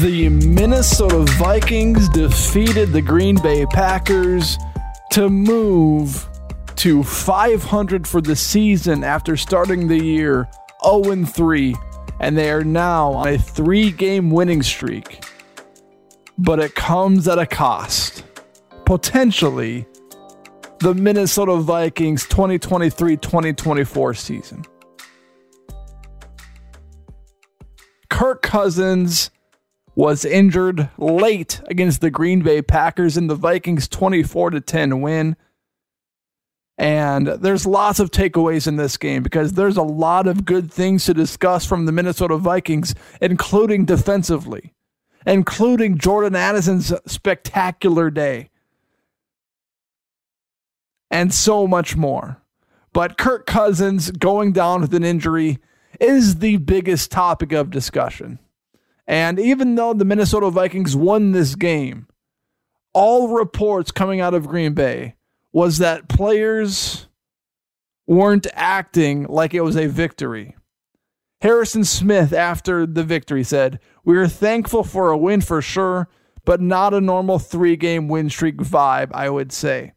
The Minnesota Vikings defeated the Green Bay Packers to move to 500 for the season after starting the year 0 3, and they are now on a three game winning streak. But it comes at a cost. Potentially, the Minnesota Vikings 2023 2024 season. Kirk Cousins was injured late against the Green Bay Packers in the Vikings 24 to 10 win. And there's lots of takeaways in this game because there's a lot of good things to discuss from the Minnesota Vikings, including defensively, including Jordan Addison's spectacular day, and so much more. But Kirk Cousins going down with an injury is the biggest topic of discussion. And even though the Minnesota Vikings won this game, all reports coming out of Green Bay was that players weren't acting like it was a victory. Harrison Smith, after the victory, said, We are thankful for a win for sure, but not a normal three game win streak vibe, I would say.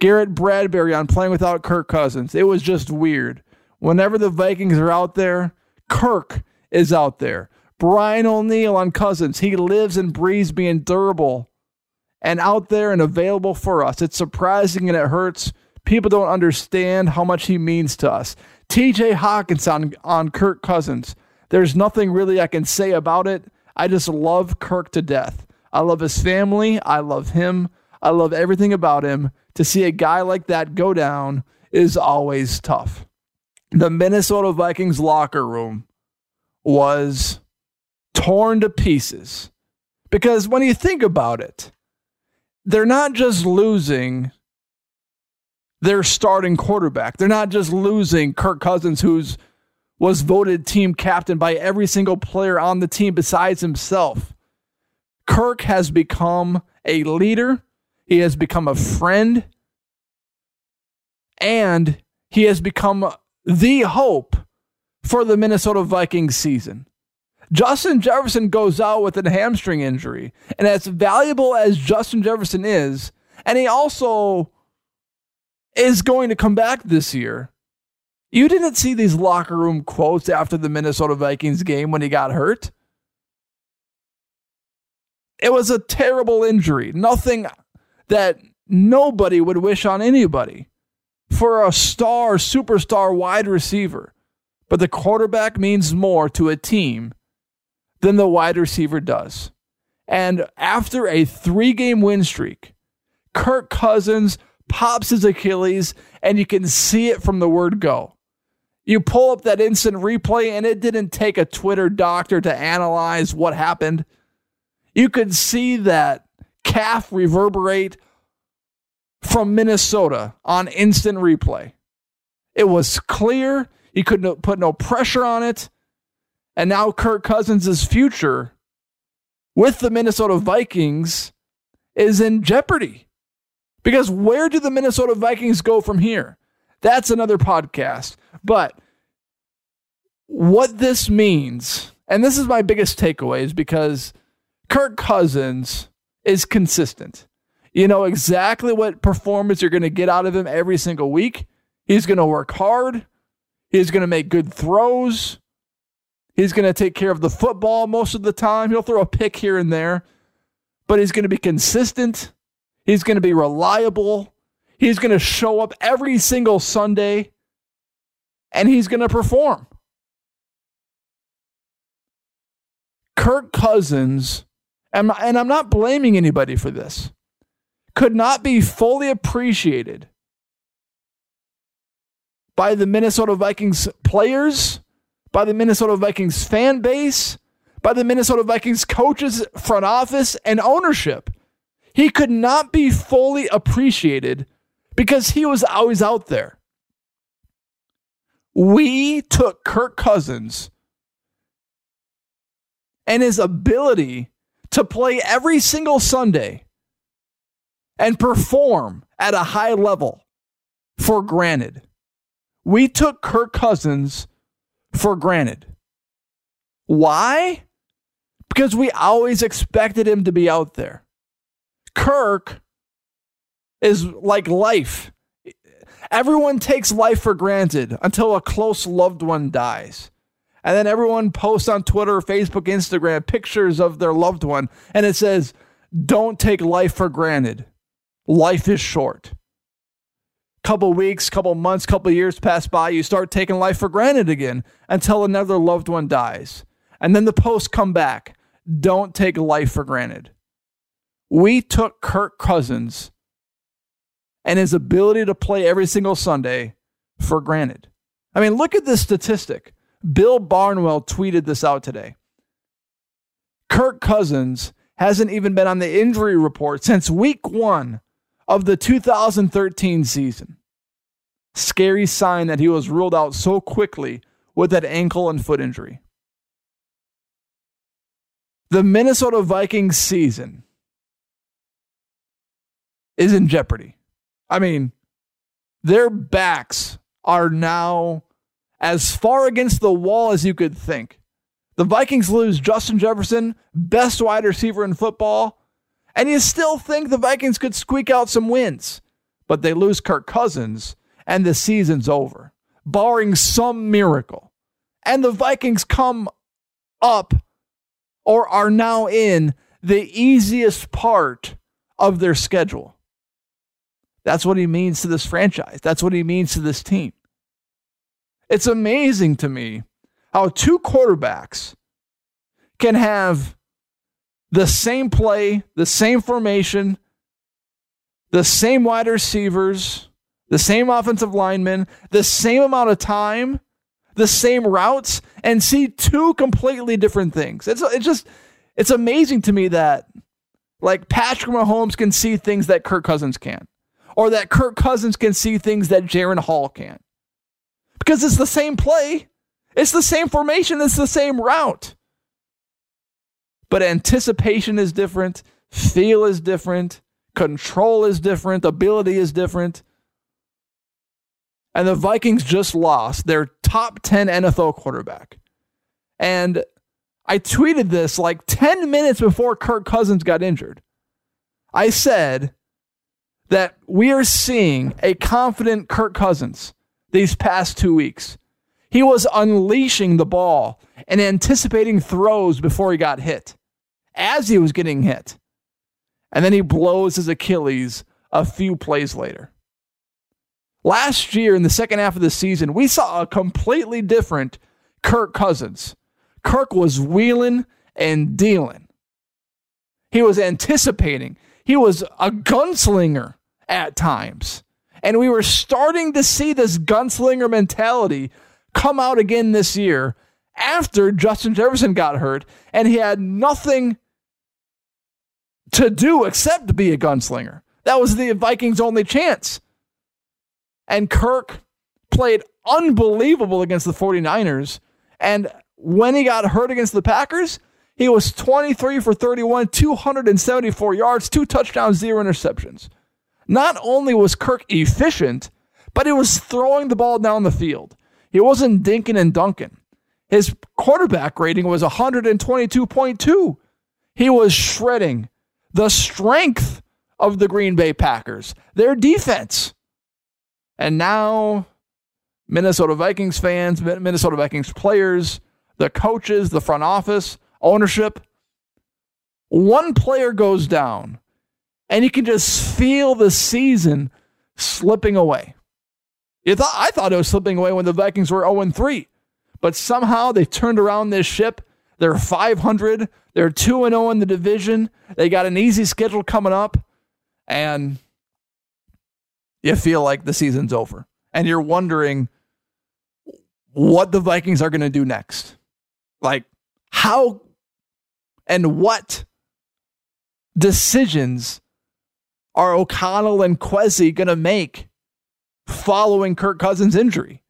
Garrett Bradbury on playing without Kirk Cousins. It was just weird. Whenever the Vikings are out there, Kirk is out there. Brian O'Neill on Cousins. He lives and breathes being durable and out there and available for us. It's surprising and it hurts. People don't understand how much he means to us. TJ Hockenson, on Kirk Cousins. There's nothing really I can say about it. I just love Kirk to death. I love his family. I love him. I love everything about him. To see a guy like that go down is always tough. The Minnesota Vikings locker room was torn to pieces. Because when you think about it, they're not just losing their starting quarterback. They're not just losing Kirk Cousins, who's was voted team captain by every single player on the team besides himself. Kirk has become a leader. He has become a friend. And he has become the hope for the Minnesota Vikings season. Justin Jefferson goes out with a hamstring injury. And as valuable as Justin Jefferson is, and he also is going to come back this year, you didn't see these locker room quotes after the Minnesota Vikings game when he got hurt. It was a terrible injury. Nothing that nobody would wish on anybody for a star, superstar wide receiver. But the quarterback means more to a team than the wide receiver does. And after a three game win streak, Kirk Cousins pops his Achilles, and you can see it from the word go. You pull up that instant replay, and it didn't take a Twitter doctor to analyze what happened. You could see that calf reverberate from Minnesota on instant replay. It was clear. He couldn't put no pressure on it. And now Kirk Cousins' future with the Minnesota Vikings is in jeopardy. Because where do the Minnesota Vikings go from here? That's another podcast. But what this means, and this is my biggest takeaway, is because Kirk Cousins is consistent. You know exactly what performance you're going to get out of him every single week. He's going to work hard. He's going to make good throws. He's going to take care of the football most of the time. He'll throw a pick here and there, but he's going to be consistent. He's going to be reliable. He's going to show up every single Sunday and he's going to perform. Kirk Cousins, and, I'm not blaming anybody for this, could not be fully appreciated by the Minnesota Vikings players, by the Minnesota Vikings fan base, by the Minnesota Vikings coaches, front office, and ownership. He could not be fully appreciated because he was always out there. We took Kirk Cousins and his ability to play every single Sunday and perform at a high level for granted. We took Kirk Cousins for granted. Why? Because we always expected him to be out there. Kirk is like life. Everyone takes life for granted until a close loved one dies. And then everyone posts on Twitter, Facebook, Instagram pictures of their loved one, and it says, Don't take life for granted. Life is short. Couple weeks, couple months, couple years pass by, you start taking life for granted again until another loved one dies. And then the posts come back. Don't take life for granted. We took Kirk Cousins and his ability to play every single Sunday for granted. I mean, look at this statistic. Bill Barnwell tweeted this out today. Kirk Cousins hasn't even been on the injury report since week one of the 2013 season. Scary sign that he was ruled out so quickly with that ankle and foot injury. The Minnesota Vikings season is in jeopardy. I mean, their backs are now as far against the wall as you could think. The Vikings lose Justin Jefferson, best wide receiver in football, and you still think the Vikings could squeak out some wins. But they lose Kirk Cousins, and the season's over, barring some miracle. And the Vikings come up or are now in the easiest part of their schedule. That's what he means to this franchise. That's what he means to this team. It's amazing to me how two quarterbacks can have the same play, the same formation, the same wide receivers, the same offensive linemen, the same amount of time, the same routes, and see two completely different things. It's, it's just, it's amazing to me that like Patrick Mahomes can see things that Kirk Cousins can't or that Kirk Cousins can see things that Jaren Hall can't. Because it's the same play, it's the same formation, it's the same route. But anticipation is different, feel is different, control is different, ability is different. And the Vikings just lost their top 10 NFL quarterback. And I tweeted this like 10 minutes before Kirk Cousins got injured. I said, that we are seeing a confident Kirk Cousins these past two weeks. He was unleashing the ball and anticipating throws before he got hit, as he was getting hit. And then he blows his Achilles a few plays later. Last year, in the second half of the season, we saw a completely different Kirk Cousins. Kirk was wheeling and dealing. He was anticipating. He was a gunslinger at times. And we were starting to see this gunslinger mentality come out again this year after Justin Jefferson got hurt and he had nothing to do except to be a gunslinger. That was the Vikings' only chance. And Kirk played unbelievable against the 49ers. And when he got hurt against the Packers, he was 23 for 31, 274 yards, two touchdowns, zero interceptions. Not only was Kirk efficient, but he was throwing the ball down the field. He wasn't dinking and dunking. His quarterback rating was 122.2. He was shredding the strength of the Green Bay Packers, their defense. And now Minnesota Vikings fans, Minnesota Vikings players, the coaches, the front office, ownership. One player goes down, and you can just feel the season slipping away. You thought I thought it was slipping away when the Vikings were 0 3, but somehow they turned around this ship. They're 500. They're 2 and 0 in the division. They got an easy schedule coming up, and you feel like the season's over. And you're wondering what the Vikings are going to do next. Like, how and what decisions are O'Connell and Kwesi going to make following Kirk Cousins' injury?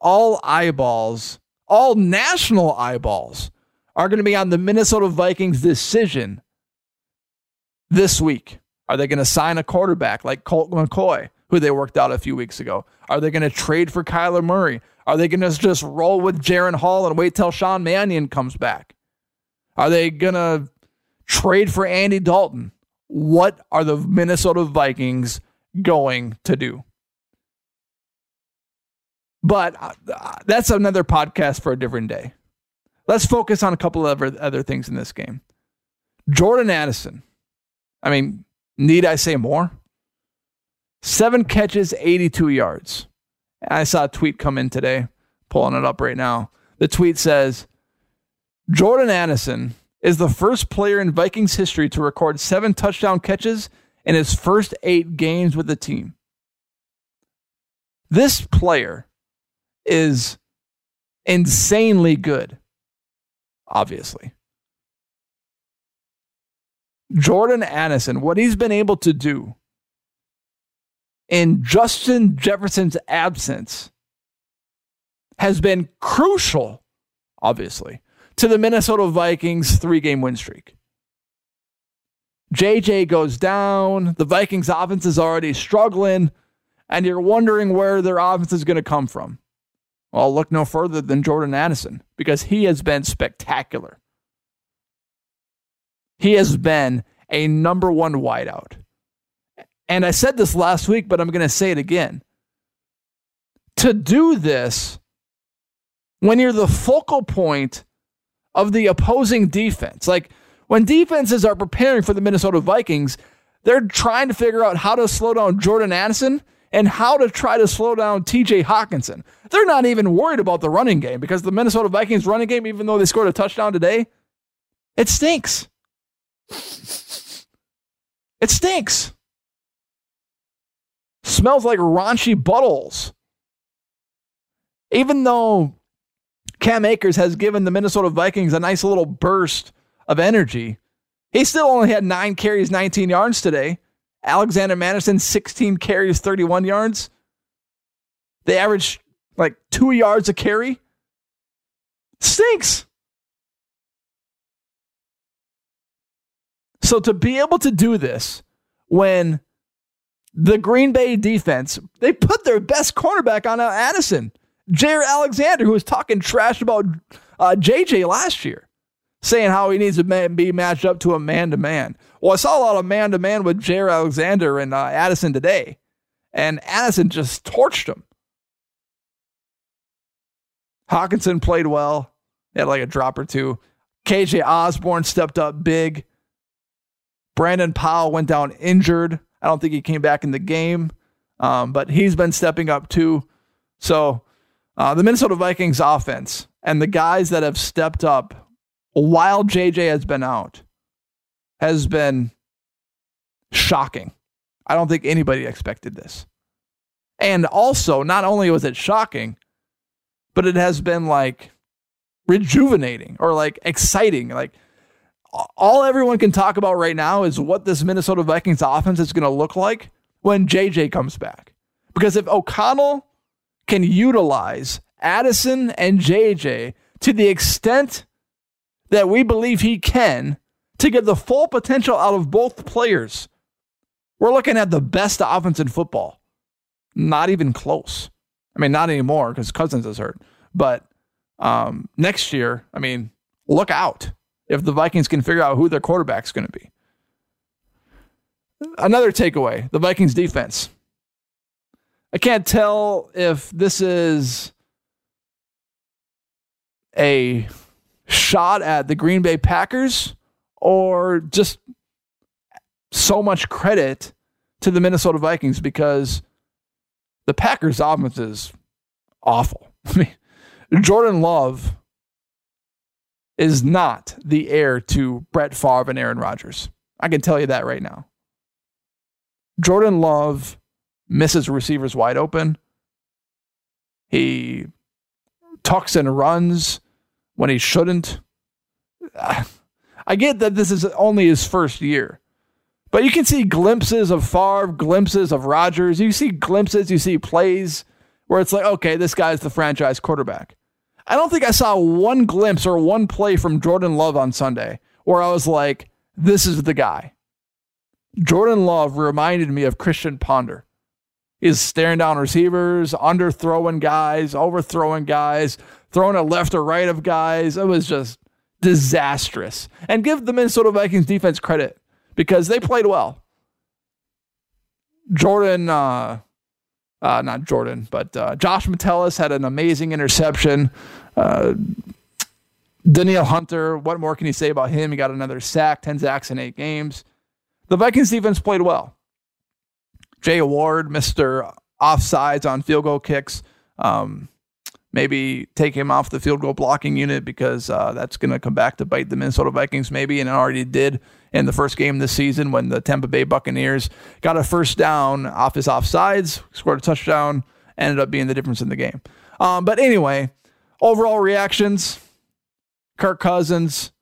All eyeballs, all national eyeballs are going to be on the Minnesota Vikings decision this week. Are they going to sign a quarterback like Colt McCoy, who they worked out a few weeks ago? Are they going to trade for Kyler Murray? Are they going to just roll with Jaren Hall and wait till Sean Mannion comes back? Are they going to trade for Andy Dalton? What are the Minnesota Vikings going to do? But uh, that's another podcast for a different day. Let's focus on a couple of other, things in this game. Jordan Addison. I mean, need I say more? Seven catches, 82 yards. I saw a tweet come in today, pulling it up right now. The tweet says Jordan Addison is the first player in Vikings history to record seven touchdown catches in his first eight games with the team. This player is insanely good, obviously. Jordan Addison, what he's been able to do in Justin Jefferson's absence has been crucial, obviously, to the Minnesota Vikings three game win streak. JJ goes down. The Vikings offense is already struggling, and you're wondering where their offense is going to come from. Well, look no further than Jordan Addison because he has been spectacular. He has been a number one wideout. And I said this last week, but I'm going to say it again. To do this, when you're the focal point of the opposing defense, like when defenses are preparing for the Minnesota Vikings, they're trying to figure out how to slow down Jordan Addison and how to try to slow down TJ Hockenson. They're not even worried about the running game because the Minnesota Vikings running game, even though they scored a touchdown today, it stinks. It stinks. Smells like raunchy buttholes. Even though Cam Akers has given the Minnesota Vikings a nice little burst of energy, he still only had nine carries, 19 yards today. Alexander Mattison, 16 carries, 31 yards. They average like two yards a carry. Stinks. So to be able to do this when the Green Bay defense, they put their best cornerback on Addison, Jaire Alexander, who was talking trash about uh, JJ last year, saying how he needs to be matched up to a man to man. Well, I saw a lot of man to man with Jaire Alexander and uh, Addison today, and Addison just torched him. Hockenson played well. He had like a drop or two. KJ Osborn stepped up big. Brandon Powell went down injured. I don't think he came back in the game, um, but he's been stepping up too. So uh, the Minnesota Vikings offense and the guys that have stepped up while JJ has been out has been shocking. I don't think anybody expected this. And also, not only was it shocking, but it has been like rejuvenating or like exciting. Like all everyone can talk about right now is what this Minnesota Vikings offense is going to look like when JJ comes back. Because if O'Connell can utilize Addison and JJ to the extent that we believe he can to get the full potential out of both players, we're looking at the best offense in football. Not even close. I mean, not anymore because Cousins is hurt. But um, next year, I mean, look out if the Vikings can figure out who their quarterback's going to be. Another takeaway the Vikings defense. I can't tell if this is a shot at the Green Bay Packers or just so much credit to the Minnesota Vikings because the Packers' offense is awful. I mean, Jordan Love is not the heir to Brett Favre and Aaron Rodgers. I can tell you that right now. Jordan Love misses receivers wide open. He tucks and runs when he shouldn't. I get that this is only his first year, but you can see glimpses of Favre, glimpses of Rodgers. You see glimpses, you see plays where it's like, okay, this guy's the franchise quarterback. I don't think I saw one glimpse or one play from Jordan Love on Sunday where I was like, this is the guy. Jordan Love reminded me of Christian Ponder. He's staring down receivers, underthrowing guys, overthrowing guys, throwing it left or right of guys. It was just disastrous. And give the Minnesota Vikings defense credit because they played well. Jordan, uh, uh, not Jordan, but uh, Josh Metellus had an amazing interception. Uh, Hunter, what more can you say about him? He got another sack, 10 sacks in eight games. The Vikings defense played well. Jay Ward, Mr. Offsides on field goal kicks. Um, maybe take him off the field goal blocking unit because uh, that's going to come back to bite the Minnesota Vikings, maybe, and it already did in the first game this season when the Tampa Bay Buccaneers got a first down off his offsides, scored a touchdown, ended up being the difference in the game. Um, but anyway, overall reactions Kirk Cousins,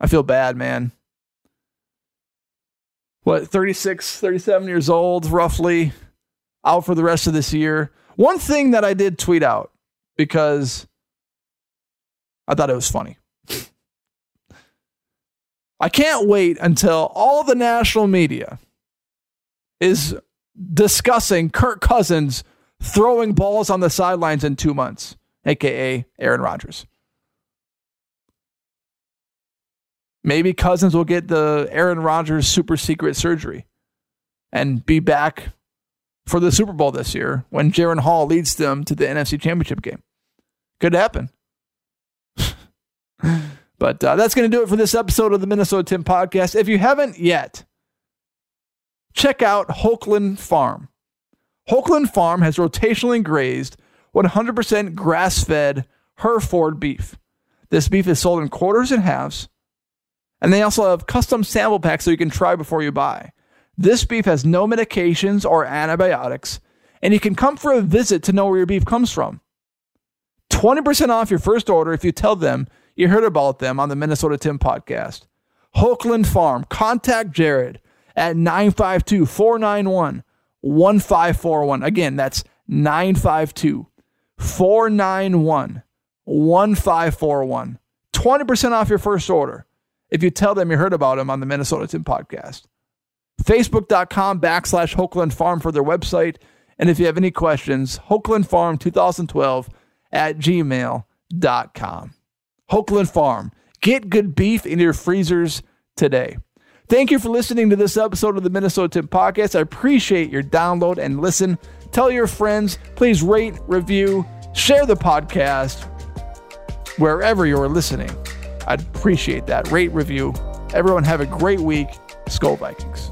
I feel bad, man what 36 37 years old roughly out for the rest of this year one thing that i did tweet out because i thought it was funny. I can't wait until all the national media is discussing kirk cousins throwing balls on the sidelines in two months aka aaron rodgers. Maybe Cousins will get the Aaron Rodgers super secret surgery and be back for the Super Bowl this year when Jaren Hall leads them to the NFC Championship game. Could happen. but uh, that's going to do it for this episode of the Minnesota Tim podcast. If you haven't yet, check out Hochland Farm. Hochland Farm has rotationally grazed 100% grass fed Hereford beef. This beef is sold in quarters and halves and they also have custom sample packs so you can try before you buy. This beef has no medications or antibiotics, and you can come for a visit to know where your beef comes from. 20% off your first order if you tell them you heard about them on the Minnesota Tim podcast. Hochland Farm. Contact Jared at 952 491 1541. Again, that's 952 491 1541. 20% off your first order if you tell them you heard about him on the Minnesota Tim podcast. Facebook.com backslash Hochland Farm for their website. And if you have any questions, Hochland Farm 2012 at gmail.com. Hochland Farm. Get good beef in your freezers today. Thank you for listening to this episode of the Minnesota Tim podcast. I appreciate your download and listen. Tell your friends. Please rate, review, share the podcast wherever you're listening. I'd appreciate that. Rate, review. Everyone have a great week. Skol Vikings.